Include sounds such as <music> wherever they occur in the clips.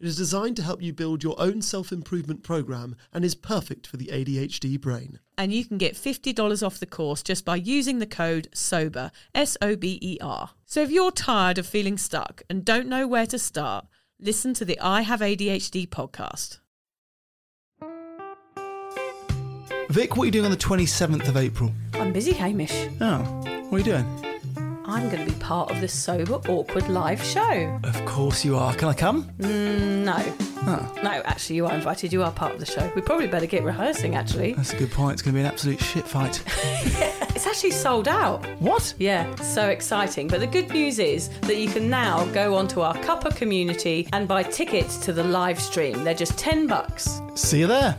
It is designed to help you build your own self improvement program and is perfect for the ADHD brain. And you can get $50 off the course just by using the code SOBER, S O B E R. So if you're tired of feeling stuck and don't know where to start, listen to the I Have ADHD podcast. Vic, what are you doing on the 27th of April? I'm busy, Hamish. Oh, what are you doing? I'm going to be part of the Sober Awkward live show. Of course you are. Can I come? Mm, no. Oh, No, actually, you are invited. You are part of the show. We probably better get rehearsing, actually. that's a good point. It's going to be an absolute shit fight. <laughs> It's actually sold out. what? Yeah, so exciting. But the good news is that you can now go onto our Cuppa community and buy tickets to the live stream. They're just 10 bucks. See you there.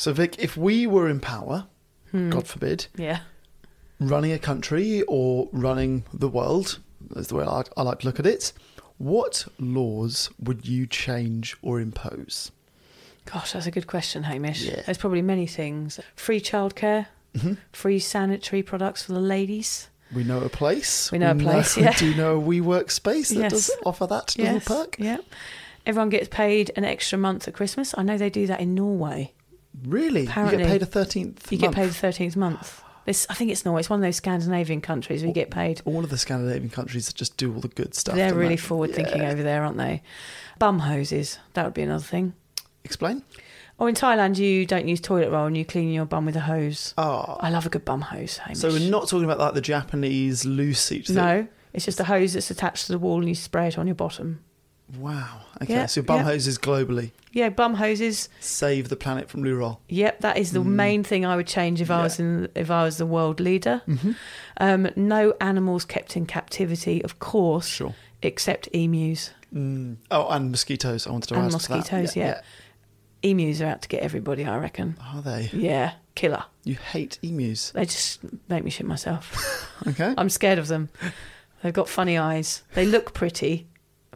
So, Vic, if we were in power, hmm. God forbid, Yeah. running a country or running the world, is the way I, I like to look at it, what laws would you change or impose? Gosh, that's a good question, Hamish. Yeah. There's probably many things. Free childcare, mm-hmm. free sanitary products for the ladies. We know a place. We know a place, <laughs> we yeah. do know a WeWork space that Yes. does offer that Yes. little perk. Yeah. Everyone gets paid an extra month at Christmas. I know they do that in Norway. Really? Apparently. you get paid a 13th You month. get paid the thirteenth month. This, I think it's Norway. It's one of those Scandinavian countries where you get paid. All of the Scandinavian countries that just do all the good stuff. They're really they? forward thinking over there, aren't they? Bum hoses. That would be another thing. Explain. Or in Thailand, you don't use toilet roll and you clean your bum with a hose. Oh. I love a good bum hose. Hamish. So we're not talking about like the Japanese loose seat thing. No, it's just a hose that's attached to the wall and you spray it on your bottom. Wow. Okay. Yeah, so bum yeah. hoses globally Yeah, bum hoses. save the planet from loo roll. Yep, that is the main thing I would change if I Mm. Was in if I was the world leader. Mhm. Um, no animals kept in captivity, of course, Sure. except emus. Mm. Oh, and mosquitoes. I wanted to And that. mosquitoes, yeah. Emus are out to get everybody, I reckon. Are they? Yeah, killer. You hate emus. They just make me shit myself. <laughs> Okay. I'm scared of them. They've got funny eyes. They look pretty,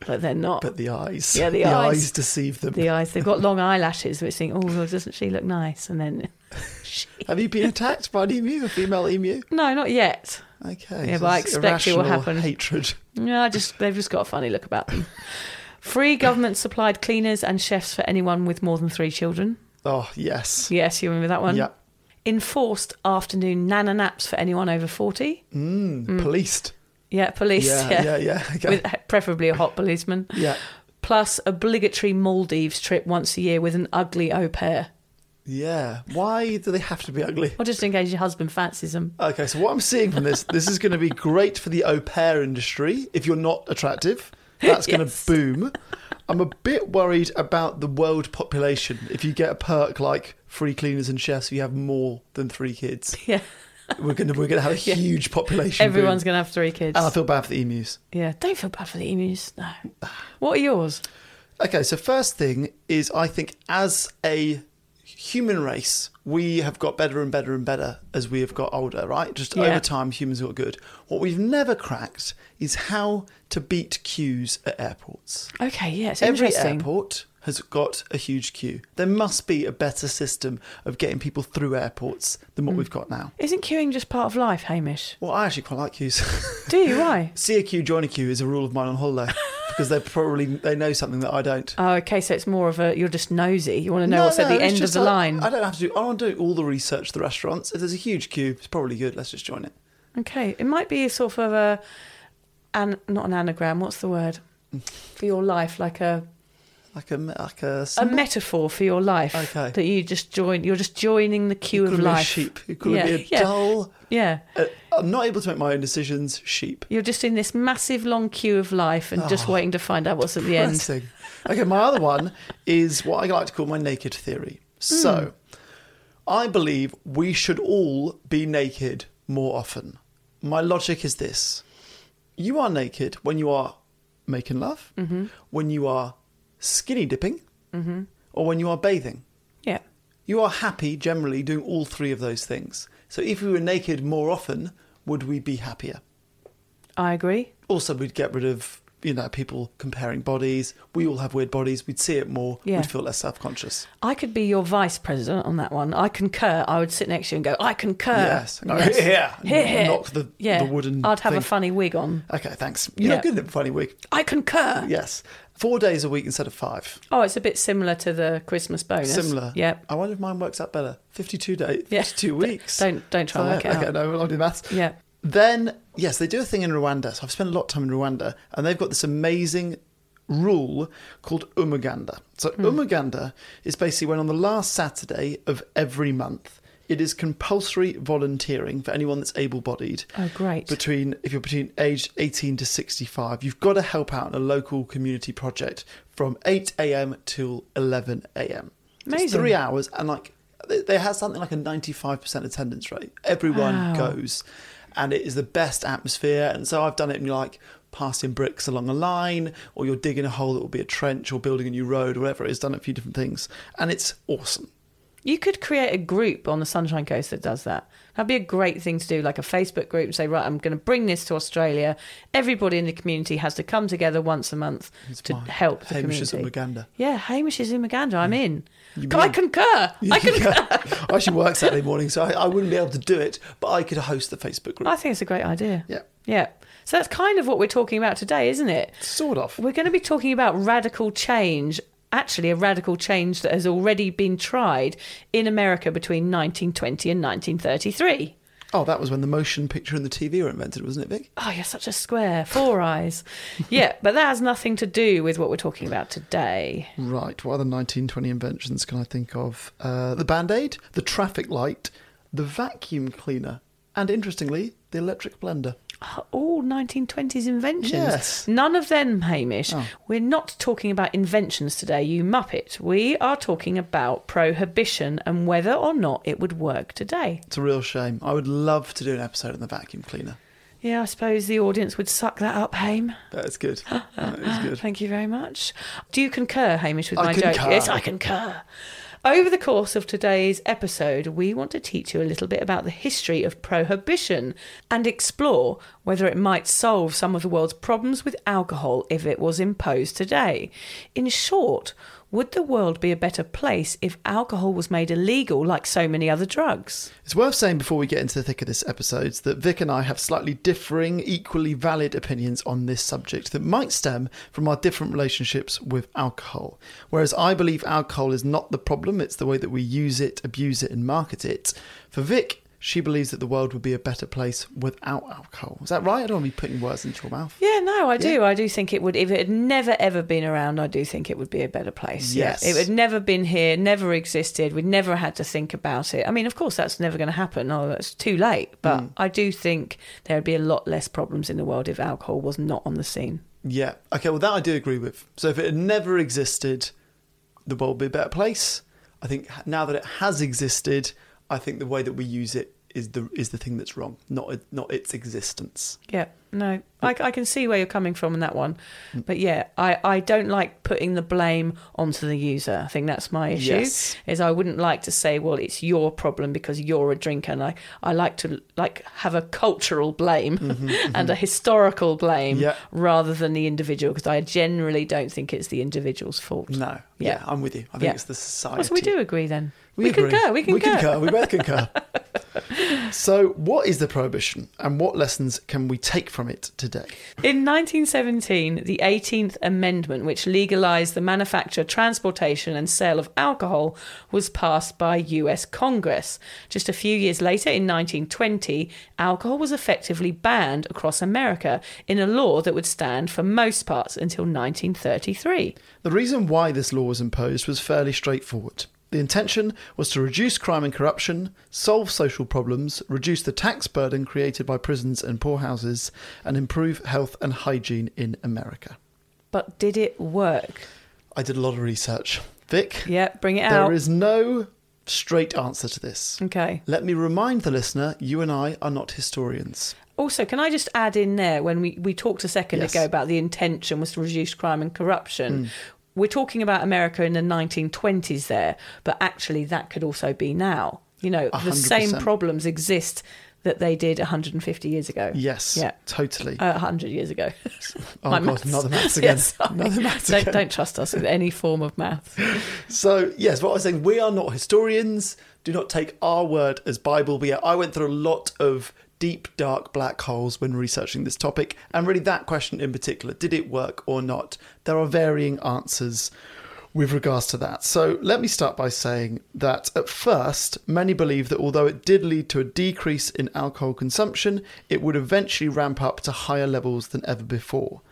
but they're not. But the eyes. Yeah, the <laughs> eyes. deceive them. the eyes. They've got long eyelashes, which think, oh, doesn't she look nice? And then, <laughs> Have you been attacked by an emu, a female emu? no, not yet. Okay. Yeah, so but I expect it will happen. Hatred. No, I just they've just got a funny look about them. <laughs> Free government supplied cleaners and chefs for anyone with more than three children. Oh yes. Yes, you remember that one? Yeah. Enforced afternoon nana naps for anyone over 40. Mm, Policed. Yeah, police. Yeah, Yeah, yeah, yeah. Okay. With uh, preferably a hot policeman. yeah. Plus, obligatory Maldives trip once a year with an ugly au pair. Yeah. Why do they have to be ugly? Well, just in case your husband fancies them. Okay, so what I'm seeing from this, this is going to be great for the au pair industry. If you're not attractive, that's going <laughs> to Yes. boom. I'm a bit worried about the world population. If you get a perk like free cleaners and chefs, you have more than three kids. Yeah. We're going to we're going to have a <laughs> huge population. Everyone's boom. going to have three kids. And I feel bad for the emus. yeah, don't feel bad for the emus. No. What are yours? Okay, so first thing is I think as a human race, we have got better and better and better as we have got older, right? Just Yeah. over time, humans got good. What we've never cracked is how to beat queues at airports. Okay, yeah, it's Every interesting. airport has got a huge queue. There must be a better system of getting people through airports than Mm. what we've got now. Isn't queuing just part of life, Hamish? Well, I actually quite like queues. <laughs> Do you? Why? See a queue, join a queue is a rule of mine on holiday <laughs> because they probably they know something that I don't. Oh, okay, so it's more of a you're just nosy. You want to know what's at the end of the I- line. I don't have to do. I don't do all the research. The restaurants. If there's a huge queue, it's probably good. Let's just join it. Okay, it might be a sort of a, an not an anagram. What's the word for your life? Like a Like a like a, a metaphor for your life. Okay. That you just join. You're just joining the queue It of could be a life. sheep. It could Yeah, be a yeah. dull. Yeah. Uh, I'm not able to make my own decisions. Sheep. You're just in this massive long queue of life and just Oh, waiting to find out what's at the end. Okay, my other one is what I like to call my naked theory. So, Hmm. I believe we should all be naked more often. My logic is this you are naked when you are making love, Mm-hmm. when you are skinny dipping, mm-hmm. or when you are bathing. Yeah. You are happy generally doing all three of those things. So, if we were naked more often, would we be happier? I agree. also we'd get rid of you know people comparing bodies we all have weird bodies we'd see it more Yeah. we'd feel less self-conscious I could be your vice president on that one. I concur. I would sit next to you and go, I concur. yes, No, Yes. <laughs> yeah Here, here. knock the, yeah. the wooden I'd have thing. a funny wig on. okay thanks you're Yeah. not good at funny wig. I concur. yes four days a week instead of five Oh, it's a bit similar to the Christmas bonus. similar Yep. i wonder if mine works out better 52 days Yeah. 52 weeks Don't don't try and work it okay out. no we'll not do maths Yeah. Then, yes, they do a thing in Rwanda. So I've spent a lot of time in Rwanda, and they've got this amazing rule called Umuganda. So hmm. Umuganda is basically when on the last Saturday of every month, it is compulsory volunteering for anyone that's able-bodied. Oh, great. Between if you're between age 18 to 65, you've got to help out in a local community project from 8 a.m. till 11 a.m. It's Amazing. three hours, and like they, they have something like a 95% attendance rate. Everyone Wow. goes, and it is the best atmosphere. And so I've done it in like passing bricks along a line, or you're digging a hole that will be a trench, or building a new road, or whatever. It's done a few different things, and it's awesome. You could create a group on the Sunshine Coast that does that. That'd be a great thing to do, like a Facebook group and say, right, I'm going to bring this to Australia. Everybody in the community has to come together once a month It's to help the Hamish is community. in Uganda. Yeah, Hamish is in Uganda. I'm in. <laughs> I concur. I concur. I actually work Saturday morning, so I, I wouldn't be able to do it, but I could host the Facebook group. I think it's a great idea. Yeah, Yeah. So that's kind of what we're talking about today, isn't it? sort of. We're going to be talking about radical change, actually, a radical change that has already been tried in America between 1920 and 1933. Oh, that was when the motion picture and the TV were invented, wasn't it, Vic? Oh, you're such a square. Four eyes. <laughs> Yeah, but that has nothing to do with what we're talking about today. Right. What other 1920 inventions can I think of? Uh, the band aid, the traffic light, the vacuum cleaner, and interestingly, the electric blender. All 1920s inventions. Yes. None of them, Hamish. Oh. We're not talking about inventions today, you muppet. We are talking about prohibition and whether or not it would work today. It's a real shame. I would love to do an episode on the vacuum cleaner. Yeah, I suppose the audience would suck that up, Hame. That is good. That is <gasps> good. Thank you very much. Do you concur, Hamish, with I my joke? Yes, I concur. Over the course of today's episode, we want to teach you a little bit about the history of prohibition and explore whether it might solve some of the world's problems with alcohol if it was imposed today. In short, would the world be a better place if alcohol was made illegal like so many other drugs? It's worth saying before we get into the thick of this episode that Vic and I have slightly differing, equally valid opinions on this subject that might stem from our different relationships with alcohol. Whereas I believe alcohol is not the problem, it's the way that we use it, abuse it, and market it. For Vic, she believes that the world would be a better place without alcohol. Is that right? I don't want to be putting words into your mouth. Yeah, no, I do. I do think it would. If it had never ever been around, I do think it would be a better place. Yeah. Yes. it had never been here, never existed. We'd never had to think about it. I mean, of course, that's never going to happen. Oh, that's too late. But Mm. I do think there would be a lot less problems in the world if alcohol was not on the scene. Yeah. Okay, well, that I do agree with. So if it had never existed, the world would be a better place. I think now that it has existed, I think the way that we use it is the is the thing that's wrong, not not its existence. Yeah, no, I, I can see where you're coming from on that one. Mm. But yeah, I, I don't like putting the blame onto the user. I think that's my issue. Yes. Is I wouldn't like to say, well, it's your problem because you're a drinker. And I, I like to like have a cultural blame <laughs> and a historical blame Mm-hmm, Yeah. rather than the individual because I generally don't think it's the individual's fault. No. Yeah. Yeah, I'm with you. I think Yeah. it's the society. Oh, so we do agree then. We, agree. concur. We concur. We concur. We both concur. <laughs> so, what is the prohibition, and what lessons can we take from it today? In 1917, the 18th Amendment, which legalised the manufacture, transportation, and sale of alcohol, was passed by US Congress. Just a few years later, in 1920, alcohol was effectively banned across America in a law that would stand for most parts until 1933. The reason why this law was imposed was fairly straightforward. The intention was to reduce crime and corruption, solve social problems, reduce the tax burden created by prisons and poorhouses, and improve health and hygiene in America. But did it work? I did a lot of research. Vic, Yeah, bring it there out. is no straight answer to this. Okay. Let me remind the listener you and I are not historians. Also, can I just add in there when we, we talked a second Yes. ago about the intention was to reduce crime and corruption? Hmm. We're talking about America in the 1920s there, but actually that could also be now. You know, A the same problems exist that they did 150 years ago. Yes, Yeah. totally. Uh, 100 years ago. Oh, <laughs> My God, maths. not the maths <laughs> again. Not the maths don't, don't trust us with any form of math. <laughs> So, yes, what I was saying, we are not historians. Do not take our word as Bible. But yeah, I went through a lot of deep, dark black holes when researching this topic. And really, that question in particular did it work or not? There are varying answers with regards to that. So, let me start by saying that at first, many believe that although it did lead to a decrease in alcohol consumption, it would eventually ramp up to higher levels than ever before.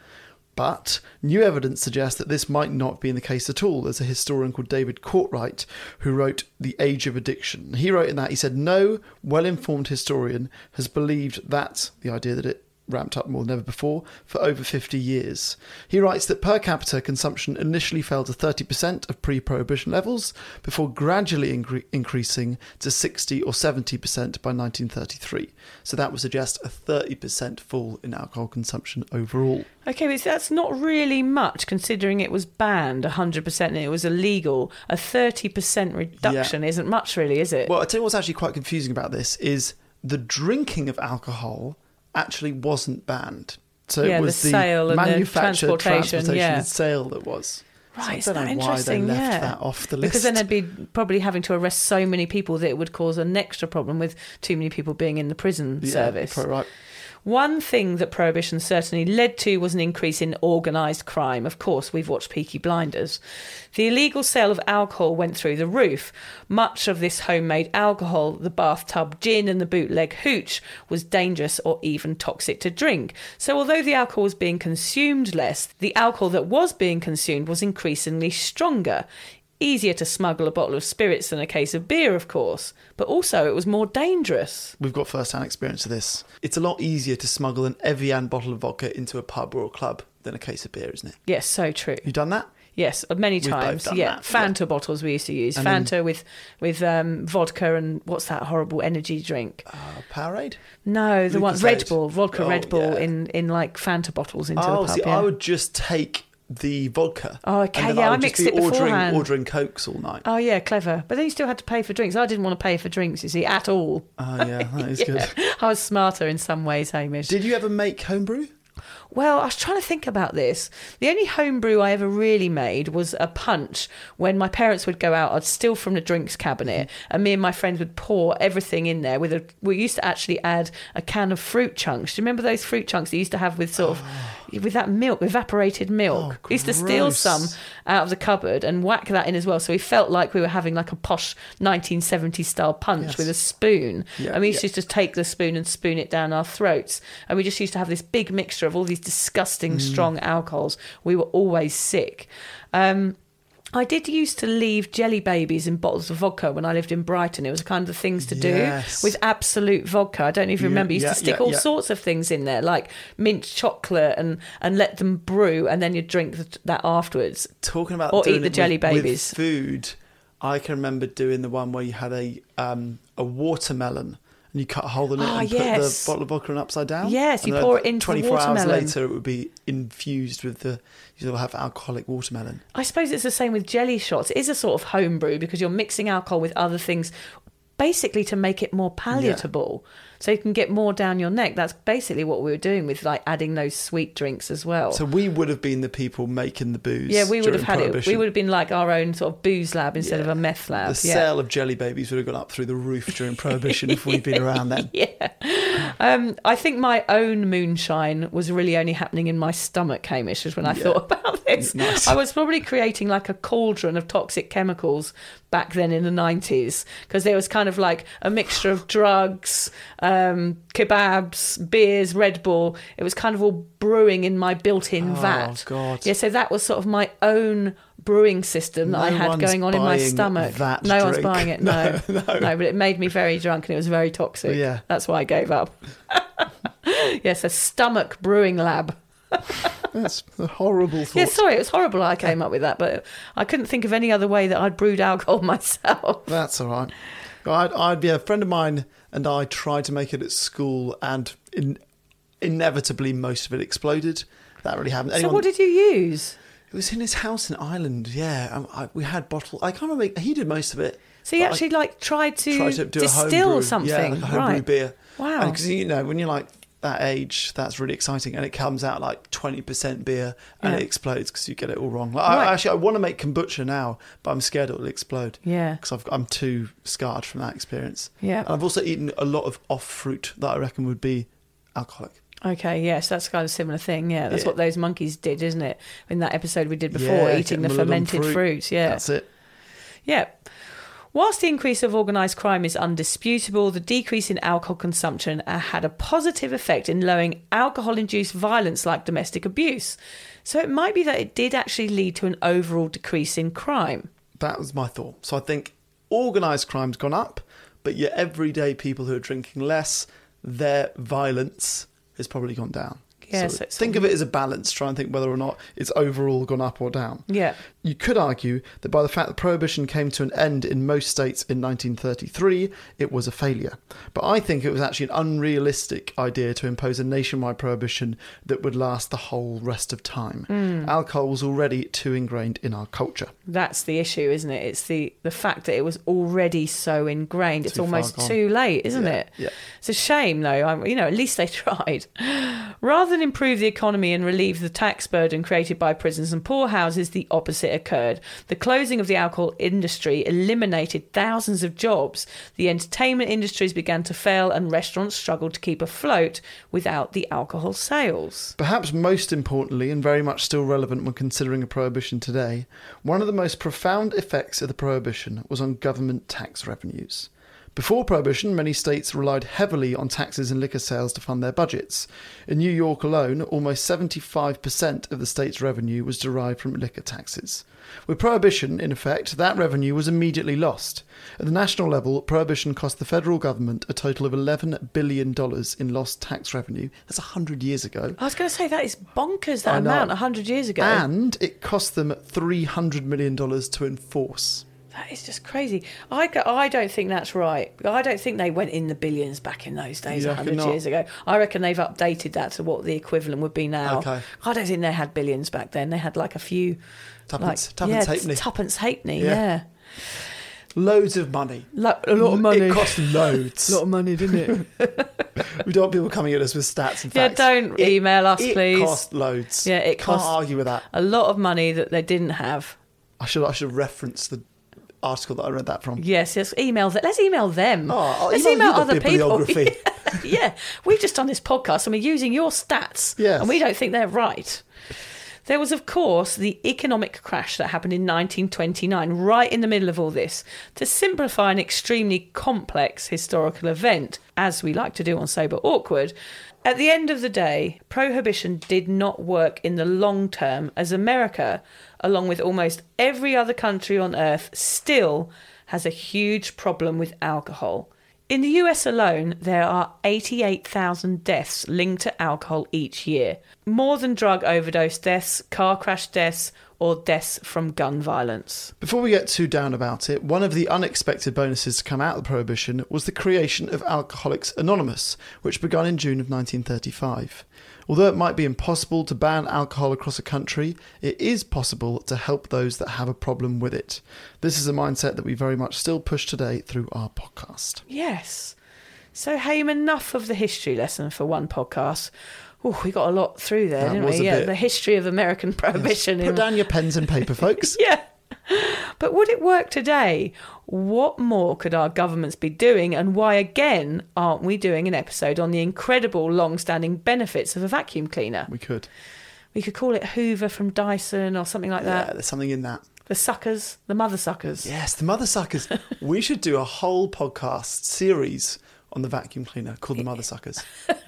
But new evidence suggests that this might not be the case at all. There's a historian called David Courtwright who wrote The Age of Addiction. He wrote in that, he said, No well informed historian has believed that, the idea that it ramped up more than ever before, for over 50 years. He writes that per capita consumption initially fell to 30% of pre prohibition levels before gradually incre- increasing to 60 or 70% by 1933. So that would suggest a 30% fall in alcohol consumption overall. Okay, but that's not really much considering it was banned 100% and it was illegal. A 30% reduction isn't much, really, is it? Well, I tell you what's actually quite confusing about this is the drinking of alcohol actually wasn't banned. So Yeah, it the was the, sale the manufacture, transportation, transportation, yeah. and sale that was. Right, so I don't know why they interesting? left yeah. that off the list. Because then they'd be probably having to arrest so many people that it would cause an extra problem with too many people being in the prison Yeah, service. right. One thing that Prohibition certainly led to was an increase in organised crime. Of course, we've watched Peaky Blinders. The illegal sale of alcohol went through the roof. Much of this homemade alcohol, the bathtub gin and the bootleg hooch, was dangerous or even toxic to drink. So, although the alcohol was being consumed less, the alcohol that was being consumed was increasingly stronger. Easier to smuggle a bottle of spirits than a case of beer, of course, but also it was more dangerous. We've got first hand experience of this. It's a lot easier to smuggle an Evian bottle of vodka into a pub or a club than a case of beer, isn't it? Yes, so true. You done that? Yes, many We've times. Yeah, that, Fanta bottles we used to use. And then- Fanta with with um, vodka and what's that horrible energy drink? Uh, Powerade? No, the one Red Bull, vodka Oh, Red Bull yeah. in in like Fanta bottles into oh, a pub. see, yeah. I would just take the vodka. Oh, okay, and then yeah, I would just mixed be it ordering, beforehand. ordering cokes all night. Oh yeah, clever. But then you still had to pay for drinks. I didn't want to pay for drinks, you see, at all. Oh, yeah, that <laughs> is good. I was smarter in some ways, Hamish. Did you ever make homebrew? Well, I was trying to think about this. The only homebrew I ever really made was a punch when my parents would go out. I'd steal from the drinks cabinet, and me and my friends would pour everything in there. With a, we used to actually add a can of fruit chunks. Do you remember those fruit chunks you used to have with sort of oh. With that milk, evaporated milk? Oh, we used to steal some out of the cupboard and whack that in as well. So we felt like we were having like a posh 1970s style punch Yes. with a spoon. Yeah, and we used yeah. to just take the spoon and spoon it down our throats. And we just used to have this big mixture of all these disgusting Mm. strong alcohols. We were always sick. Um, I did used to leave jelly babies in bottles of vodka when I lived in Brighton. It was kind of the things to Yes. do with Absolut vodka. I don't even remember. You used yeah, to stick yeah, all yeah. sorts of things in there, like mint chocolate, and and let them brew, and then you drink th- that afterwards. Talking about Or doing eat the jelly with, with babies. food, I can remember doing the one where you had a um, a watermelon and you cut a hole in it Ah, and yes. put the bottle of vodka in upside down. Yes, you pour it into the 24 hours later, it would be infused with the. You'll have alcoholic watermelon. I suppose it's the same with jelly shots. It is a sort of homebrew because you're mixing alcohol with other things, basically to make it more palatable, so you can get more down your neck. That's basically what we were doing with like adding those sweet drinks as well. So we would have been the people making the booze. yeah, we would have had it. We would have been like our own sort of booze lab instead of a meth lab. The yeah. sale of jelly babies would have gone up through the roof during Prohibition if we'd been around then. <laughs> yeah. Um, I think my own moonshine was really only happening in my stomach, Hamish, is when I Yeah. thought about this. <laughs> Nice. I was probably creating like a cauldron of toxic chemicals back then in the 90s because there was kind of like a mixture of drugs, um, kebabs, beers, Red Bull. It was kind of all brewing in my built in Oh, vat. God. Yeah, so that was sort of my own brewing system that I had going on in my stomach. no one's drink. buying it, <laughs> no. No, no. no. but it made me very drunk and it was very toxic. Yeah. That's why I gave up. <laughs> yes, a stomach brewing lab. <laughs> That's a horrible thought. Yeah, sorry, it was horrible I came up with that, but I couldn't think of any other way that I'd brewed alcohol <laughs> myself. That's all right. I'd, I'd be a friend of mine, and I tried to make it at school, and in, inevitably most of it exploded. That really happened. So what did you use? it was in his house in Ireland. Yeah, um, I, we had bottle. I can't remember. He did most of it. So you but I actually like tried to, tried to distill something, yeah, like homebrew right? beer. Wow. Because you know when you're like that age, that's really exciting, and it comes out like twenty percent beer, and Yeah. it explodes because you get it all wrong. Like, Right. I, actually, I want to make kombucha now, but I'm scared it'll explode. Yeah. because I'm too scarred from that experience. Yeah. and I've also eaten a lot of off fruit that I reckon would be alcoholic. Okay, yes, that's kind of a similar thing. Yeah, that's Yeah. what those monkeys did, isn't it? In that episode we did before, Yeah, eating the them a little fermented fruit. fruit. Yeah, That's it. Yeah. Whilst the increase of organised crime is undisputable, the decrease in alcohol consumption uh, had a positive effect in lowering alcohol induced violence like domestic abuse. So it might be that it did actually lead to an overall decrease in crime. That was my thought. So I think organised crime's gone up, but your everyday people who are drinking less, their violence has probably gone down. Yeah, So so it's- think of it as a balance. Try and think whether or not it's overall gone up or down. Yeah. You could argue that by the fact that prohibition came to an end in most states in 1933, it was a failure. But I think it was actually an unrealistic idea to impose a nationwide prohibition that would last the whole rest of time. Hmm. Alcohol was already too ingrained in our culture. That's the issue, isn't it? It's the, the fact that it was already so ingrained. It's Too far almost gone. too late, isn't Yeah, it? yeah. It's a shame, though. I'm, you know, at least they <laughs> tried. Rather than improve the economy and relieve the tax burden created by prisons and poorhouses, the opposite occurred. The closing of the alcohol industry eliminated thousands of jobs. The entertainment industries began to fail, and restaurants struggled to keep afloat without the alcohol sales. Perhaps most importantly, and very much still relevant when considering a prohibition today, one of the most profound effects of the prohibition was on government tax revenues. Before Prohibition, many states relied heavily on taxes and liquor sales to fund their budgets. In New York alone, almost 75% of the state's revenue was derived from liquor taxes. With Prohibition, in effect, that revenue was immediately lost. At the national level, Prohibition cost the federal government a total of $11 billion in lost tax revenue. That's 100 years ago. I was going to say that is bonkers, that amount, 100 years ago. And it cost them $300 million to enforce. That is just crazy. I, I don't think that's right. I don't think they went in the billions back in those days, a 100 years ago. I reckon they've updated that to what the equivalent would be now. Okay. I don't think they had billions back then. They had like a few. Tuppence, like, tuppence yeah, halfpenny. Tuppence halfpenny, Yeah. yeah. Loads of money. Lo- a lot of money. It cost <laughs> loads. A lot of money, didn't it? <laughs> we don't want people coming at us with stats and facts. Yeah, don't email us, it please. It cost loads. Yeah, it Can't cost- argue with that. a lot of money that they didn't have. I should I should reference the article that I read that from. Yes, yes. Email them. Let's email them. Oh, Let's email the other people. <laughs> yeah, we've just done this podcast and we're using your stats, Yes. and we don't think they're right. There was, of course, the economic crash that happened in 1929, right in the middle of all this. To simplify an extremely complex historical event, as we like to do on Sober Awkward, at the end of the day, prohibition did not work in the long term as America, along with almost every other country on earth, still has a huge problem with alcohol. In the US alone, there are 88,000 deaths linked to alcohol each year, more than drug overdose deaths, car crash deaths, or deaths from gun violence. Before we get too down about it, one of the unexpected bonuses to come out of the prohibition was the creation of Alcoholics Anonymous, which began in June of 1935. Although it might be impossible to ban alcohol across a country, it is possible to help those that have a problem with it. This is a mindset that we very much still push today through our podcast. Yes. So, Hame, enough of the history lesson for one podcast. Oh, we got a lot through there, That didn't we? Yeah, bit. the history of American prohibition. Put in- down your pens and paper, folks. <laughs> Yeah. <laughs> But would it work today? What more could our governments be doing? And why, again, aren't we doing an episode on the incredible long standing benefits of a vacuum cleaner? We could. We could call it Hoover from Dyson or something like that. Yeah, there's something in that. The suckers, the mother suckers. Yes, the mother suckers. <laughs> we should do a whole podcast series on the vacuum cleaner called the mother suckers.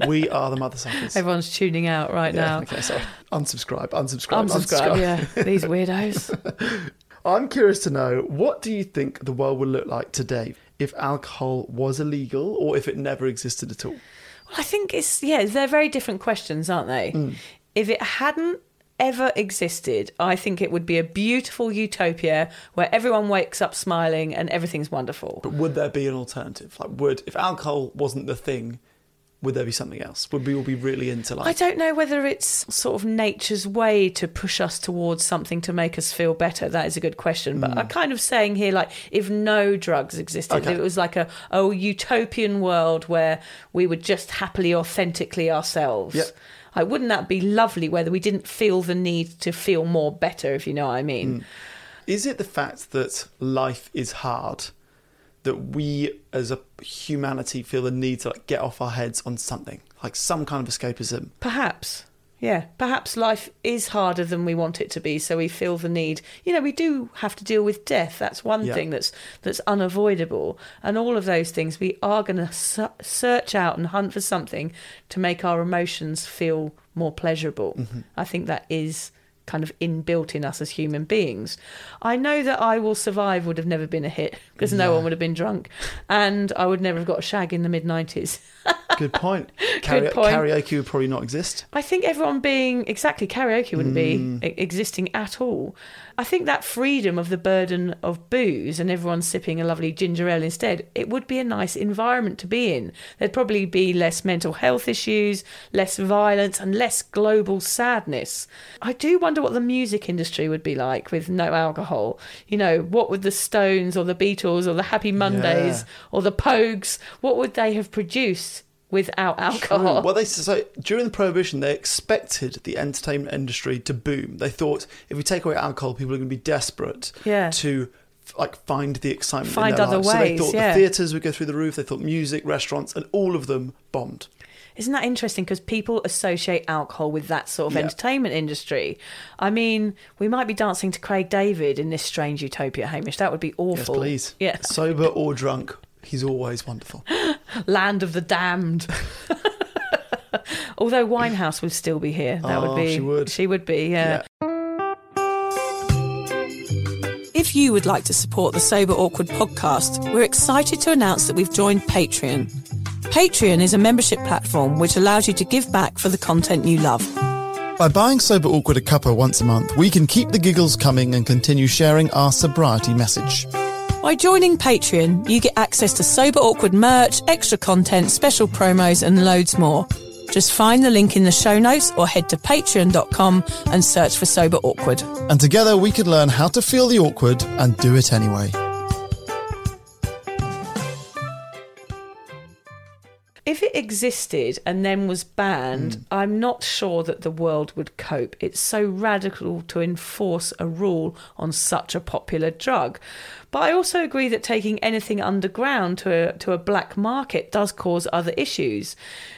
We are the mother suckers. <laughs> Everyone's tuning out right Yeah, now. okay, sorry. Unsubscribe, unsubscribe, Unsubscribe, yeah. These weirdos. I'm curious to know what do you think the world would look like today if alcohol was illegal or if it never existed at all? Well, I think it's yeah, they're very different questions, aren't they? Mm. If it hadn't ever existed, I think it would be a beautiful utopia where everyone wakes up smiling and everything's wonderful. But would there be an alternative? Like, would if alcohol wasn't the thing, would there be something else? Would we all be really into like? I don't know whether it's sort of nature's way to push us towards something to make us feel better. That is a good question. But I'm kind of saying here, like, if no drugs existed, Mm. Okay. if it was like a, oh utopian world where we were just happily, authentically ourselves. Yep. Like, wouldn't that be lovely whether we didn't feel the need to feel more better, if you know what I mean? Mm. Is it the fact that life is hard that we as a humanity feel the need to like get off our heads on something like some kind of escapism? Perhaps. Yeah, perhaps life is harder than we want it to be, so we feel the need. You know, we do have to deal with death. That's one Yeah. thing that's that's unavoidable, and all of those things we are going to su- search out and hunt for something to make our emotions feel more pleasurable. Mm-hmm. I think that is kind of inbuilt in us as human beings. I know that I Will Survive would have never been a hit because no one would have been drunk, and I would never have got a shag in the mid nineties. <laughs> Good point. Karaoke, point. karaoke would probably not exist. I think everyone being exactly karaoke wouldn't Mm. be existing at all. I think that freedom of the burden of booze and everyone sipping a lovely ginger ale instead, it would be a nice environment to be in. There'd probably be less mental health issues, less violence, and less global sadness. I do wonder what the music industry would be like with no alcohol. You know, what would the Stones or the Beatles or the Happy Mondays Yeah. or the Pogues, what would they have produced? Without alcohol. Well, they so during the prohibition, they expected the entertainment industry to boom. They thought if we take away alcohol, people are going to be desperate Yeah. to like find the excitement. in Find their other lives. So they thought yeah. the theatres would go through the roof. They thought music, restaurants, and all of them bombed. Isn't that interesting? Because people associate alcohol with that sort of Yeah. entertainment industry. I mean, we might be dancing to Craig David in this strange utopia, Hamish. That would be awful. Yes, please. Yeah. Sober or drunk, he's always wonderful. <gasps> Land of the damned. <laughs> Although Winehouse would still be here. That Oh, would be. she would. She would be, yeah. If you would like to support the Sober Awkward podcast, we're excited to announce that we've joined Patreon. Patreon is a membership platform which allows you to give back for the content you love. By buying Sober Awkward a cuppa once a month, we can keep the giggles coming and continue sharing our sobriety message. By joining Patreon, you get access to Sober Awkward merch, extra content, special promos, and loads more. Just find the link in the show notes or head to patreon.com and search for Sober Awkward. And together we could learn how to feel the awkward and do it anyway. If it existed and then was banned, mm. I'm not sure that the world would cope. It's so radical to enforce a rule on such a popular drug. But I also agree that taking anything underground to a, to a black market does cause other issues.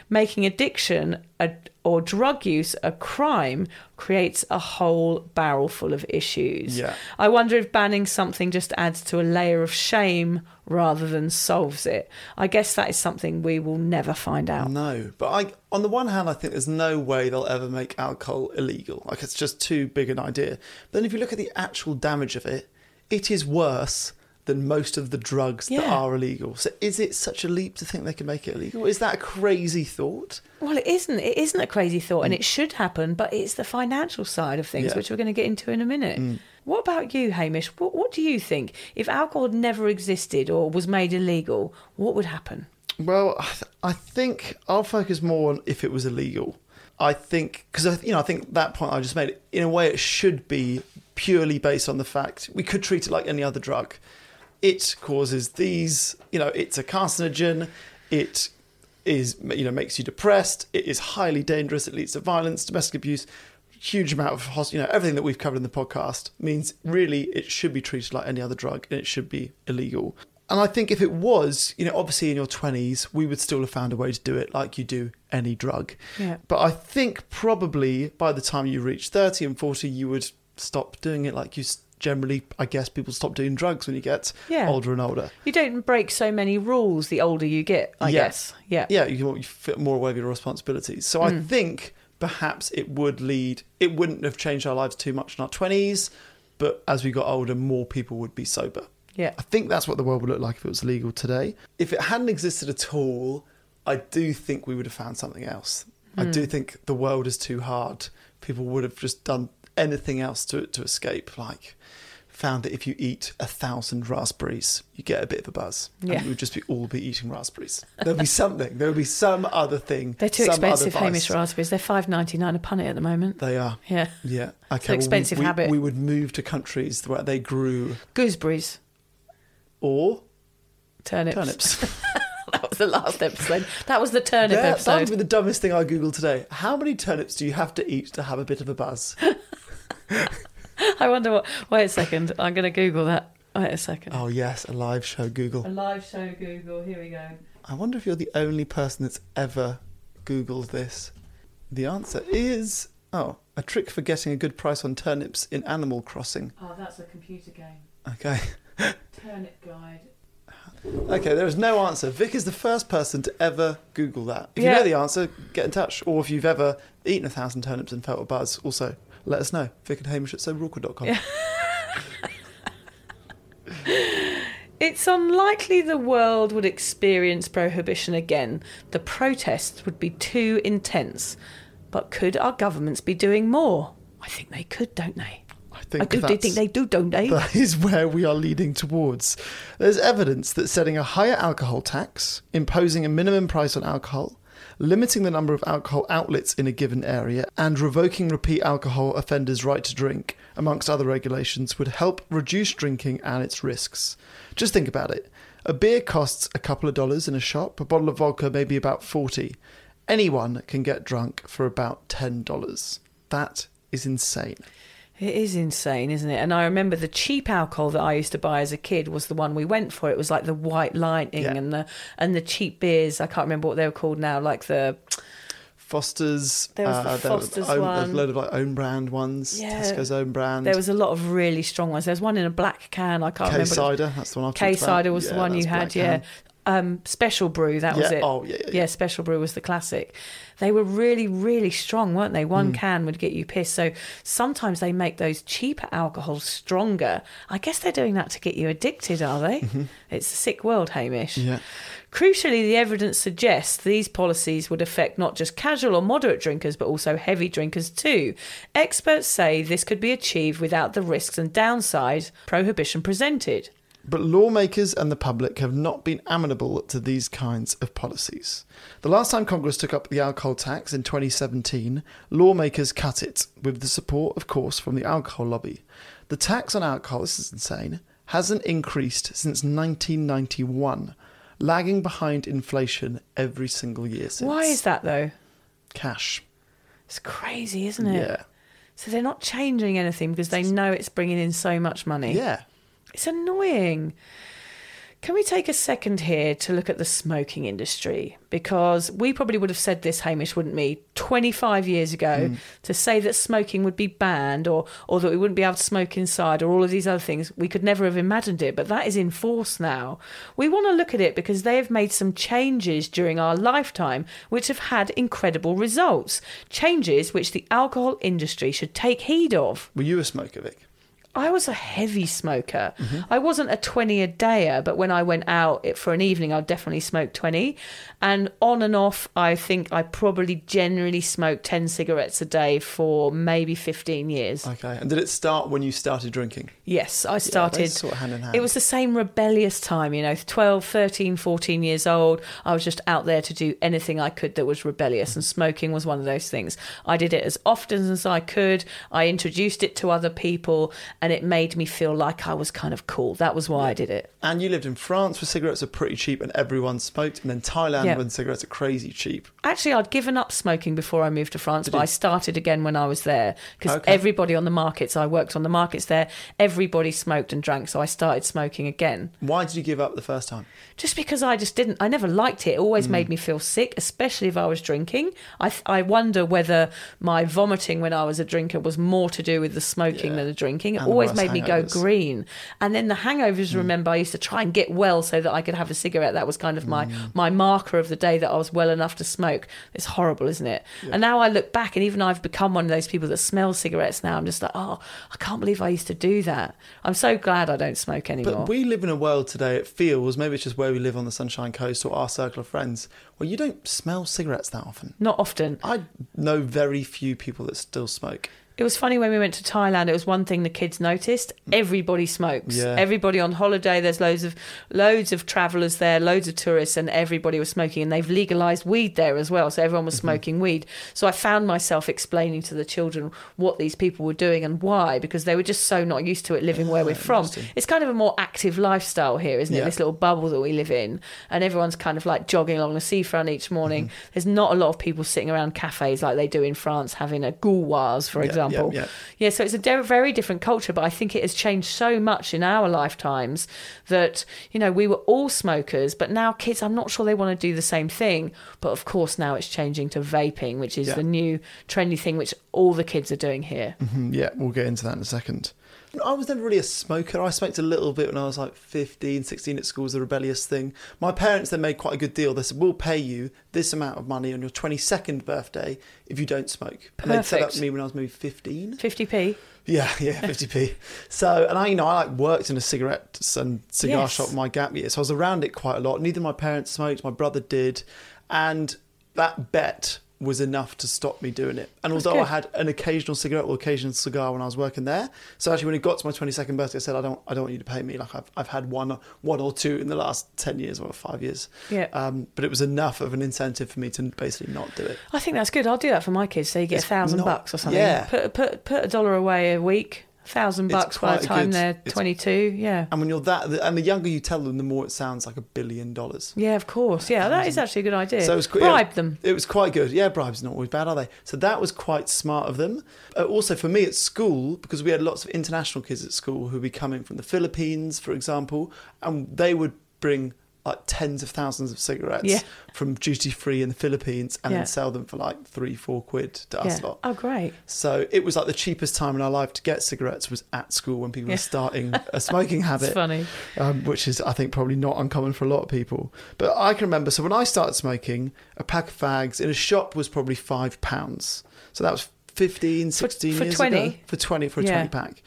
Making addiction a, or drug use a crime creates a whole barrel full of issues. Yeah. I wonder if banning something just adds to a layer of shame rather than solves it. I guess that is something we will never find out. No, but I, on the one hand, I think there's no way they'll ever make alcohol illegal. Like it's just too big an idea. But then if you look at the actual damage of it, it is worse than most of the drugs that are illegal. So is it such a leap to think they can make it illegal? Is that a crazy thought? Well, it isn't. It isn't a crazy thought, and it should happen. But it's the financial side of things, Mm. Yeah. Mm. which we're going to get into in a minute. What about you, Hamish? What, what do you think? If alcohol never existed or was made illegal, what would happen? Well, I, th- I think I'll focus more on if it was illegal. I think because you know I think that point I just made in a way it should be purely based on the fact we could treat it like any other drug. It causes these, you know, it's a carcinogen. It is, you know, makes you depressed. It is highly dangerous. It leads to violence, domestic abuse, huge amount of, hos- you know, everything that we've covered in the podcast means really it should be treated like any other drug and it should be illegal. And I think if it was, you know, obviously in your 20s, we would still have found a way to do it like you do any drug. Yeah. But I think probably by the time you reach 30 and 40, you would stop doing it like you generally, I guess, people stop doing drugs when you get Yeah. older and older. You don't break so many rules the older you get, I Yeah. guess. Yeah. Yeah, you, you fit more aware of your responsibilities. So I hmm. think perhaps it would lead, it wouldn't have changed our lives too much in our 20s, but as we got older, more people would be sober. Yeah. I think that's what the world would look like if it was legal today. If it hadn't existed at all, I do think we would have found something else. I do hmm. think the world is too hard. People would have just done anything else to to escape. Like found that if you eat a thousand raspberries, you get a bit of a buzz. Yeah. And we would just be all be eating raspberries. There'll be something. There'll be some other thing. They're too expensive, Hamish raspberries. They're five ninety nine a punnet at the moment. They are. Yeah. Yeah. Okay. Expensive we- habit. We would move to countries where they grew Gooseberries, or turnips. turnips. <laughs> that was the last episode. That was the turnip Yeah, that episode. would be the dumbest thing I googled today. How many turnips do you have to eat to have a bit of a buzz? <laughs> I wonder what. Wait a second. I'm going to Google that. Wait a second. Oh yes, a live show Google. A live show Google. Here we go. I wonder if you're the only person that's ever googled this. The answer is oh, a trick for getting a good price on turnips in Animal Crossing. Oh, that's a computer game. Okay. Turnip guide. Okay, there is no answer. Vic is the first person to ever Google that. If Yeah. you know the answer, get in touch. Or if you've ever eaten a thousand turnips and felt a buzz, also let us know. Vic and Hamish at soberawkward.com. Yeah. <laughs> It's unlikely the world would experience prohibition again. The protests would be too intense. But could our governments be doing more? I think they could, don't they? I think I do, think they do, don't they? That is where we are leading towards. There's evidence that setting a higher alcohol tax, imposing a minimum price on alcohol, limiting the number of alcohol outlets in a given area, and revoking repeat alcohol offenders' right to drink, amongst other regulations, would help reduce drinking and its risks. Just think about it. A beer costs a couple of dollars in a shop. A bottle of vodka maybe about 40. Anyone can get drunk for about $10. That is insane. It is insane, isn't it? And I remember the cheap alcohol that I used to buy as a kid was the one we went for. It was like the White Lightning Yeah. and the and the cheap beers. I can't remember what they were called now, like the Foster's. There was the uh, Foster's own, one. There's a load of like own brand ones. Yeah. Tesco's own brand. there was a lot of really strong ones. There's one in a black can. I can't K remember. K cider. That's the one I K cider was the one you had, yeah. Um, Special Brew, that was it. oh, yeah, yeah, yeah. Special Brew was the classic. They were really, really strong, weren't they? One can would get you pissed. So sometimes they make those cheaper alcohols stronger. I guess they're doing that to get you addicted, are they? It's a sick world, Hamish. Mm-hmm. Yeah. Crucially, the evidence suggests these policies would affect not just casual or moderate drinkers, but also heavy drinkers too. Experts say this could be achieved without the risks and downsides prohibition presented. But lawmakers and the public have not been amenable to these kinds of policies. The last time Congress took up the alcohol tax in 2017, lawmakers cut it, with the support, of course, from the alcohol lobby. The tax on alcohol, this is insane, hasn't increased since 1991, lagging behind inflation every single year since. Why is that though? Cash. It's crazy, isn't it? Yeah. So they're not changing anything because they know it's bringing in so much money. Yeah. It's annoying. Can we take a second here to look at the smoking industry? Because we probably would have said this, Hamish, wouldn't we, 25 years ago, hmm. to say that smoking would be banned or, or that we wouldn't be able to smoke inside or all of these other things. We could never have imagined it, but that is in force now. We want to look at it because they have made some changes during our lifetime which have had incredible results. Changes which the alcohol industry should take heed of. Were you a smoker, Vic? I was a heavy smoker. Mm-hmm. I wasn't a 20 a dayer, but when I went out it- for an evening, I'd definitely smoke 20. And on and off, I think I probably generally smoked 10 cigarettes a day for maybe 15 years. Okay. And did it start when you started drinking? Yes, I started. sort of hand in hand. It was the same rebellious time, you know, 12, 13, 14 years old. I was just out there to do anything I could that was rebellious, and smoking was one of those things. I did it as often as I could. I introduced it to other people, and it made me feel like I was kind of cool. That was why I did it. And you lived in France where cigarettes are pretty cheap and everyone smoked, and then Thailand Yeah. when cigarettes are crazy cheap. Actually, I'd given up smoking before I moved to France, but you? I started again when I was there because Okay. everybody on the markets, I worked on the markets there, everybody smoked and drank, so I started smoking again. Why did you give up the first time? just because I just didn't, I never liked it. It always mm. made me feel sick, especially if I was drinking. I, I wonder whether my vomiting when I was a drinker was more to do with the smoking Yeah. than the drinking. It And always made me go green. And then the hangovers, hmm. remember, I used to try and get well so that I could have a cigarette. That was kind of my, hmm. my marker of the day that I was well enough to smoke. It's horrible, isn't it? And now I look back, and even I've become one of those people that smell cigarettes now. I'm just like, oh, I can't believe I used to do that. I'm so glad I don't smoke anymore. But we live in a world today, it feels, maybe it's just where we live on the Sunshine Coast or our circle of friends, where you don't smell cigarettes that often. Not often. I know very few people that still smoke. It was funny when we went to Thailand. It was one thing the kids noticed. Everybody smokes. Yeah. Everybody on holiday. There's loads of loads of travellers there, loads of tourists, and everybody was smoking. And they've legalised weed there as well, so everyone was mm-hmm. smoking weed. So I found myself explaining to the children what these people were doing and why, because they were just so not used to it living where we're ah, from. It's kind of a more active lifestyle here, isn't it? Yeah. This little bubble that we live in, and everyone's kind of like jogging along the seafront each morning. There's not a lot of people sitting around cafes like they do in France having a Gauloises, for Yeah, yeah, example. yeah. Yeah, so it's a de- very different culture, but I think it has changed so much in our lifetimes that, you know, we were all smokers, but now kids, I'm not sure they want to do the same thing. But of course, now it's changing to vaping, which is Yeah. the new trendy thing, which all the kids are doing here. Mm, Yeah, we'll get into that in a second. I was never really a smoker. I smoked a little bit when I was like 15, 16 at school was a rebellious thing. My parents then made quite a good deal. They said, we'll pay you this amount of money on your 22nd birthday if you don't smoke. And they said that Perfect. to me when I was maybe 15. 50p? Yeah, yeah, <laughs> 50p. So, and I, you know, I like worked in a cigarette and cigar Yes. shop my gap year, so I was around it quite a lot. Neither my parents smoked, my brother did, and that bet was enough to stop me doing it. And although I had an occasional cigarette or occasional cigar when I was working there, so actually when it got to my 22nd birthday, I said, I don't, I don't want you to pay me. Like I've, I've had one, one or two in the last 10 years or five years. Yeah. Um, but it was enough of an incentive for me to basically not do it. I think that's good. I'll do that for my kids. So you get a thousand not- bucks or something. yeah. Put, put, put a dollar away a week. Thousand bucks by the time good- they're 22. Yeah. And when you're that, and the younger you tell them, the more it sounds like a billion dollars. Yeah, of course. Yeah, that is actually a good idea. So it was Bribe yeah, them. It was quite good. Yeah, bribes are not always bad, are they? So that was quite smart of them. Uh, also, for me at school, because we had lots of international kids at school who would be coming from the Philippines, for example, and they would bring like tens of thousands of cigarettes Yeah. from duty free in the Philippines and Yeah. then sell them for like three, four quid to us Yeah. lot. Oh, great. So it was like the cheapest time in our life to get cigarettes was at school when people were starting <laughs> a smoking habit It's funny. um, which is I think probably not uncommon for a lot of people. But I can remember. So when I started smoking, a pack of fags in a shop was probably five pounds. So that was 15, 16 for years 20? ago. For twenty for a twenty pack.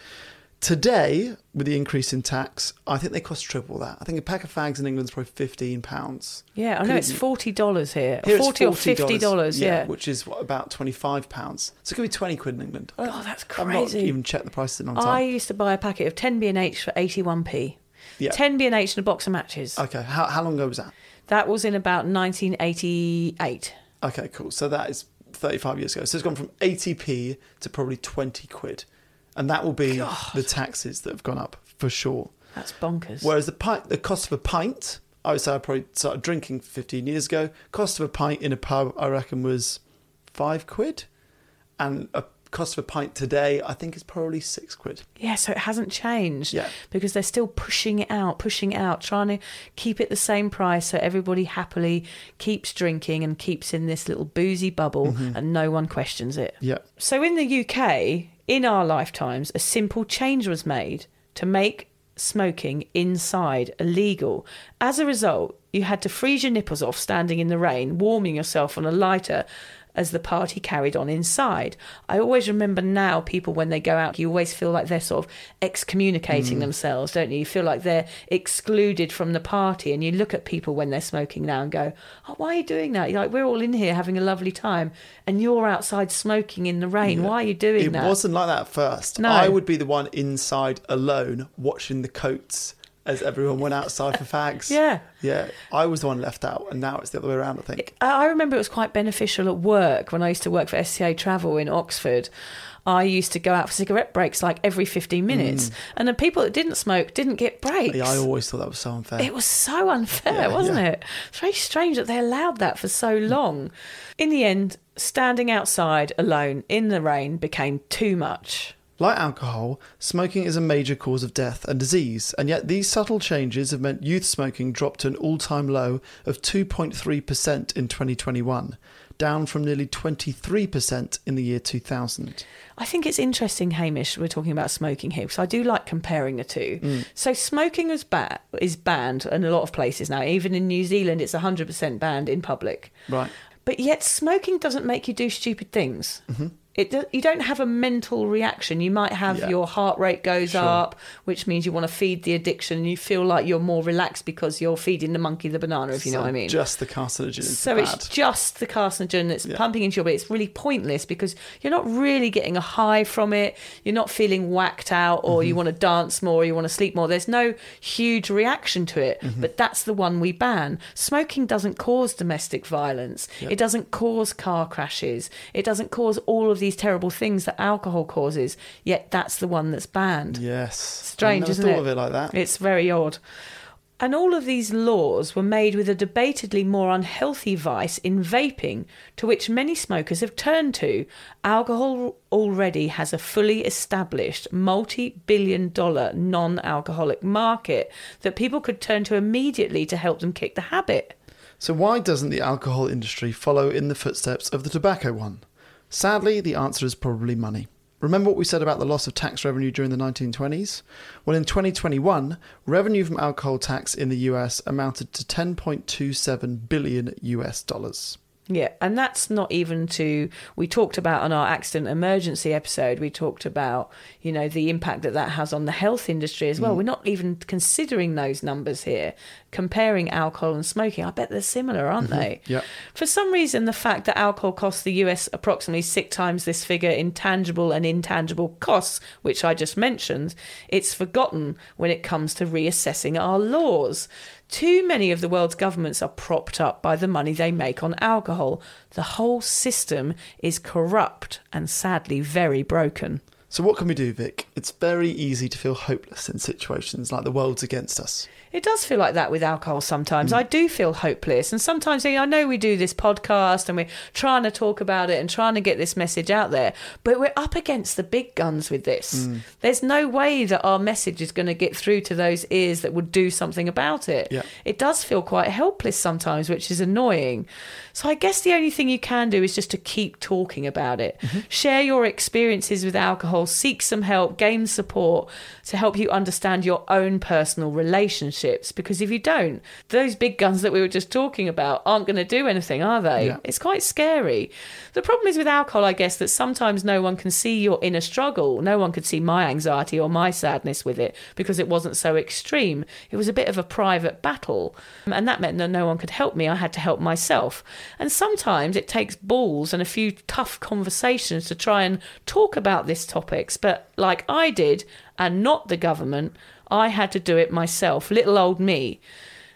Today, with the increase in tax, I think they cost triple that. I think a pack of fags in England is probably fifteen pounds. Yeah, I know it's forty dollars here. Here forty or fifty dollars. Yeah. which is what, about twenty five pounds. So it could be twenty quid in England. Oh, that's crazy! I've not even checked the prices in a long I used to buy a packet of ten B and H for eighty one p. Yeah. Ten B and H and a box of matches. Okay, how how long ago was that? That was in about nineteen eighty eight. Okay, cool. So that is 35 years ago. So it's gone from 80p to probably 20 quid. And that will be the taxes that have gone up for sure. That's bonkers. Whereas the pint, the cost of a pint, I would say I probably started drinking 15 years ago. Cost of a pint in a pub, I reckon, was five quid. And a cost of a pint today, I think, is probably six quid. Yeah, so it hasn't changed. Yeah. Because they're still pushing it out, pushing it out, trying to keep it the same price so everybody happily keeps drinking and keeps in this little boozy bubble Mm-hmm. and no one questions it. Yeah. So in the UK, in our lifetimes, a simple change was made to make smoking inside illegal. As a result, you had to freeze your nipples off standing in the rain, warming yourself on a lighter as the party carried on inside. I always remember now people when they go out, you always feel like they're sort of excommunicating hmm. themselves, don't you? You feel like they're excluded from the party and you look at people when they're smoking now and go, Oh, why are you doing that? You're like, we're all in here having a lovely time and you're outside smoking in the rain. Why are you doing It that? It wasn't like that at first. No. I would be the one inside alone watching the coats as everyone went outside for fags. <laughs> Yeah. Yeah. I was the one left out, and now it's the other way around, I think. I remember it was quite beneficial at work when I used to work for STA Travel in Oxford. I used to go out for cigarette breaks like every 15 minutes, and the people that didn't smoke didn't get breaks. Mm. Yeah, I always thought that was so unfair. It was so unfair, Yeah, wasn't yeah. it? It's very strange that they allowed that for so long. In the end, standing outside alone in the rain became too much. Like alcohol, smoking is a major cause of death and disease, and yet these subtle changes have meant youth smoking dropped to an all time low of 2.3% in 2021, down from nearly 23% in the year 2000. I think it's interesting, Hamish. We're talking about smoking here, because I do like comparing the two. Mm. So, smoking is, ba- is banned in a lot of places now. Even in New Zealand, it's 100% banned in public. Right. But yet, smoking doesn't make you do stupid things. It do, you don't have a mental reaction. You might have Yeah. your heart rate goes Sure. up, which means you want to feed the addiction. You feel like you're more relaxed because you're feeding the monkey the banana, if you know what I mean. Just the carcinogen So bad. it's just the carcinogen that's Yeah. pumping into your body. It's really pointless because you're not really getting a high from it. You're not feeling whacked out or Mm-hmm. you want to dance more or you want to sleep more. There's no huge reaction to it, Mm-hmm. but that's the one we ban. Smoking doesn't cause domestic violence. It doesn't cause car crashes. It doesn't cause all of these terrible things that alcohol causes, yet that's the one that's banned. Yes. Strange, isn't thought it? of it like that. It's very odd. And all of these laws were made with a debatedly more unhealthy vice in vaping, to which many smokers have turned to. Alcohol already has a fully established multi billion dollar non alcoholic market that people could turn to immediately to help them kick the habit. So, why doesn't the alcohol industry follow in the footsteps of the tobacco one? Sadly, the answer is probably money. Remember what we said about the loss of tax revenue during the 1920s? Well, in 2021, revenue from alcohol tax in the US amounted to 10.27 billion US dollars. Yeah, and that's not even to. We talked about on our accident emergency episode, we talked about, you know, the impact that that has on the health industry as well. Mm. We're not even considering those numbers here, comparing alcohol and smoking. I bet they're similar, aren't mm-hmm. they? Yeah. For some reason, the fact that alcohol costs the US approximately six times this figure in tangible and intangible costs, which I just mentioned, it's forgotten when it comes to reassessing our laws. Too many of the world's governments are propped up by the money they make on alcohol. The whole system is corrupt and sadly very broken. So, what can we do, Vic? It's very easy to feel hopeless in situations like the world's against us. It does feel like that with alcohol Mm. sometimes. I do feel hopeless. And sometimes I know we do this podcast and we're trying to talk about it and trying to get this message out there, but we're up against the big guns with this. Mm. There's no way that our message is going to get through to those ears that would do something about it. Yeah. It does feel quite helpless sometimes, which is annoying. So I guess the only thing you can do is just to keep talking about it. Mm-hmm. Share your experiences with alcohol, seek some help, gain support to help you understand your own personal relationships. Because if you don't, those big guns that we were just talking about aren't going to do anything, are they? Yeah. It's quite scary. The problem is with alcohol, I guess, that sometimes no one can see your inner struggle. No one could see my anxiety or my sadness with it because it wasn't so extreme. It was a bit of a private battle. Um, and that meant that no one could help me. I had to help myself. And sometimes it takes balls and a few tough conversations to try and talk about these topics. But like I did, and not the government, I had to do it myself, little old me.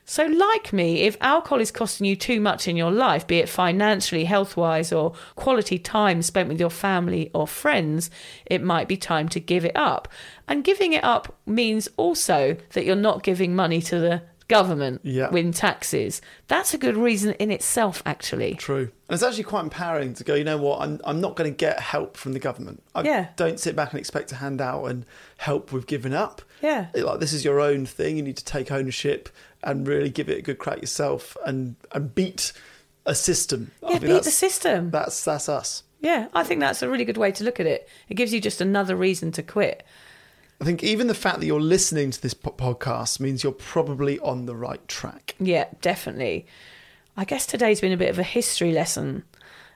So, like me, if alcohol is costing you too much in your life, be it financially, health wise, or quality time spent with your family or friends, it might be time to give it up. And giving it up means also that you're not giving money to the government Yeah. with taxes. That's a good reason in itself, actually. True. And it's actually quite empowering to go, you know what, I'm, I'm not going to get help from the government. I Yeah. don't sit back and expect to hand out and help with giving up. Yeah. Like, this is your own thing. You need to take ownership and really give it a good crack yourself and, and beat a system. I Yeah, think beat the system. That's, that's us. Yeah, I think that's a really good way to look at it. It gives you just another reason to quit. I think even the fact that you're listening to this podcast means you're probably on the right track. Yeah, definitely. I guess today's been a bit of a history lesson.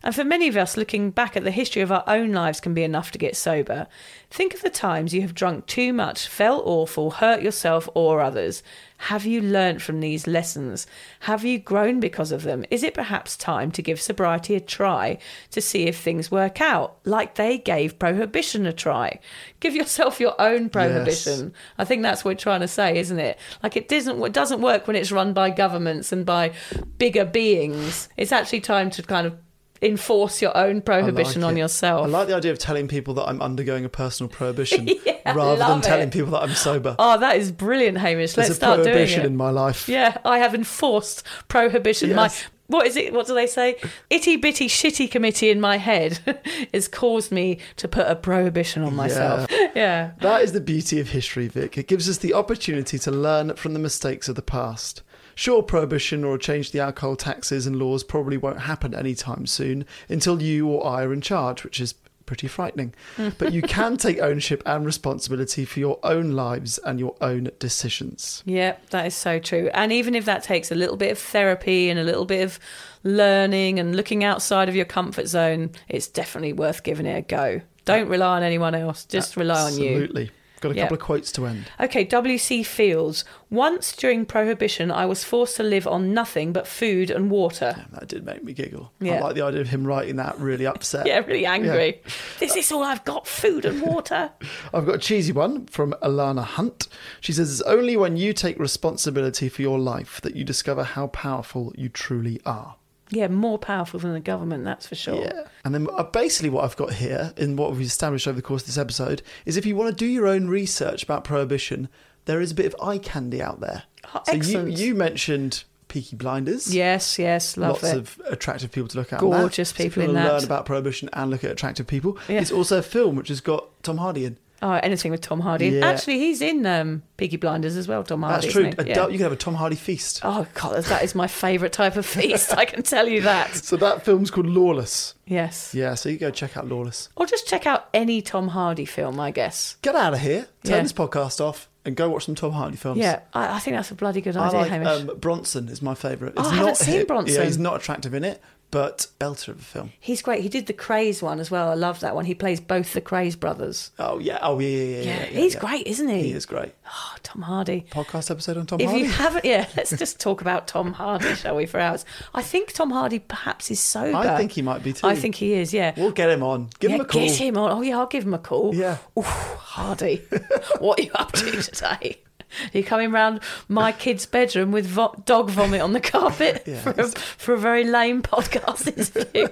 And for many of us, looking back at the history of our own lives can be enough to get sober. Think of the times you have drunk too much, felt awful, hurt yourself or others. Have you learnt from these lessons? Have you grown because of them? Is it perhaps time to give sobriety a try to see if things work out, like they gave prohibition a try? Give yourself your own prohibition. I think that's what we're trying to say, isn't it? Like it doesn't it doesn't work when it's run by governments and by bigger beings. It's actually time to kind of enforce your own prohibition like on yourself. I like the idea of telling people that I'm undergoing a personal prohibition <laughs> I rather than love telling people that I'm sober. oh, that is brilliant, Hamish. There's Let's start doing prohibition it. in my life. Yeah, I have enforced prohibition. Yes. My what is it? What do they say? Itty bitty shitty committee in my head <laughs> has caused me to put a prohibition on myself. <laughs> Yeah. That is the beauty of history, Vic. It gives us the opportunity to learn from the mistakes of the past. Sure, prohibition or a change to the alcohol taxes and laws probably won't happen anytime soon until you or I are in charge, which is pretty frightening. <laughs> but you can take ownership and responsibility for your own lives and your own decisions. Yep, that is so true. And even if that takes a little bit of therapy and a little bit of learning and looking outside of your comfort zone, it's definitely worth giving it a go. Don't rely on anyone else, just rely on you. Absolutely. Got a Yeah. couple of quotes to end. Okay, W.C. Fields. Once during Prohibition, I was forced to live on nothing but food and water. That did make me giggle. I like the idea of him writing that really upset. <laughs> Yeah, really angry. This is all I've got food and water. <laughs> I've got a cheesy one from Alana Hunt. She says, It's only when you take responsibility for your life that you discover how powerful you truly are. Yeah, more powerful than the government, that's for sure. Yeah. And then uh, basically, what I've got here, in what we've established over the course of this episode, is if you want to do your own research about prohibition, there is a bit of eye candy out there. Oh, so you, excellent. you mentioned Peaky Blinders. Yes, yes, love it. Lots it. of attractive people to look at. Gorgeous So if you people in wanna that. learn about prohibition and look at attractive people. Yeah. It's also a film which has got Tom Hardy in. Oh, anything with Tom Hardy. Yeah. Actually, he's in um, Peaky Blinders as well, Tom Hardy. That's true. isn't he? A Yeah. You can have a Tom Hardy feast. Oh, God, that is my favourite type of feast. I can tell you that. <laughs> So that film's called Lawless. Yes. Yeah, so you go check out Lawless. Or just check out any Tom Hardy film, I guess. Get out of here, turn Yeah. this podcast off, and go watch some Tom Hardy films. Yeah, I, I think that's a bloody good I idea, like Hamish. um, Bronson is my favourite. Oh, I haven't seen Bronson. Yeah, he's not attractive in it, but belter of a film. He's great. He did the Krays one as well. I love that one. He plays both the Krays brothers. Oh yeah, oh yeah, yeah, yeah. Yeah, yeah, he's yeah. great, isn't he? He is great. Oh, Tom Hardy. Podcast episode on Tom if Hardy. you haven't, yeah, <laughs> let's just talk about Tom Hardy, shall we, for hours? I think Tom Hardy perhaps is sober. I think he might be too. I think he is. Yeah. we'll get him on. Give him a call. Get him on. Oh yeah, I'll give him a call. Yeah. Ooh, Hardy, <laughs> what are you up to today? <laughs> Are you coming round my kid's bedroom with vo- dog vomit on the carpet <laughs> Yeah, for, a, for a very lame podcast <laughs> interview?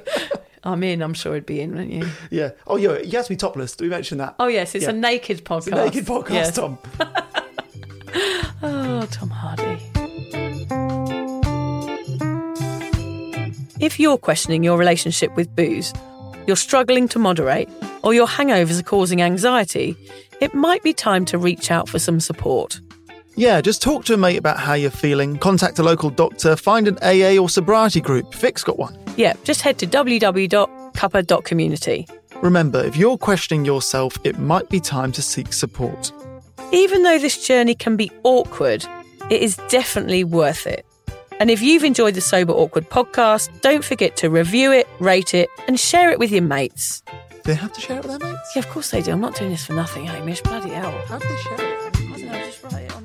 I'm in. I'm sure it'd be in, wouldn't you? Yeah. Oh, yeah. You have to be topless. Do we mention that? Oh yes, it's Yeah. a naked podcast. It's a naked podcast, Yes. Tom. Oh, Tom Hardy. If you're questioning your relationship with booze, you're struggling to moderate, or your hangovers are causing anxiety, it might be time to reach out for some support. Yeah, just talk to a mate about how you're feeling, contact a local doctor, find an AA or sobriety group. Vic's got one. Yeah, just head to www.cuppa.community. Remember, if you're questioning yourself, it might be time to seek support. Even though this journey can be awkward, it is definitely worth it. And if you've enjoyed the Sober Awkward podcast, don't forget to review it, rate it, and share it with your mates. Do they have to share it with their mates? Yeah, of course they do. I'm not doing this for nothing, Hamish. Bloody hell. How do they share it? I don't know, just write it on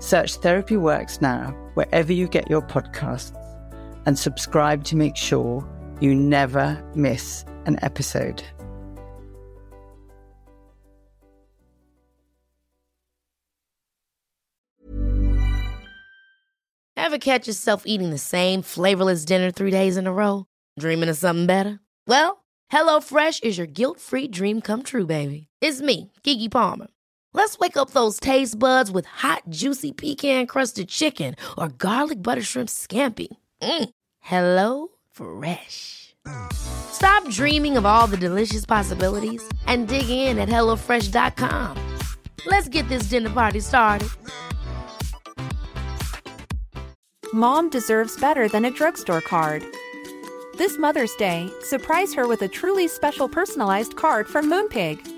Search Therapy Works now wherever you get your podcasts and subscribe to make sure you never miss an episode. Ever catch yourself eating the same flavorless dinner three days in a row? Dreaming of something better? Well, HelloFresh is your guilt free dream come true, baby. It's me, Keke Palmer. Let's wake up those taste buds with hot, juicy pecan crusted chicken or garlic butter shrimp scampi. Mm. Hello Fresh. Stop dreaming of all the delicious possibilities and dig in at HelloFresh.com. Let's get this dinner party started. Mom deserves better than a drugstore card. This Mother's Day, surprise her with a truly special personalized card from Moonpig.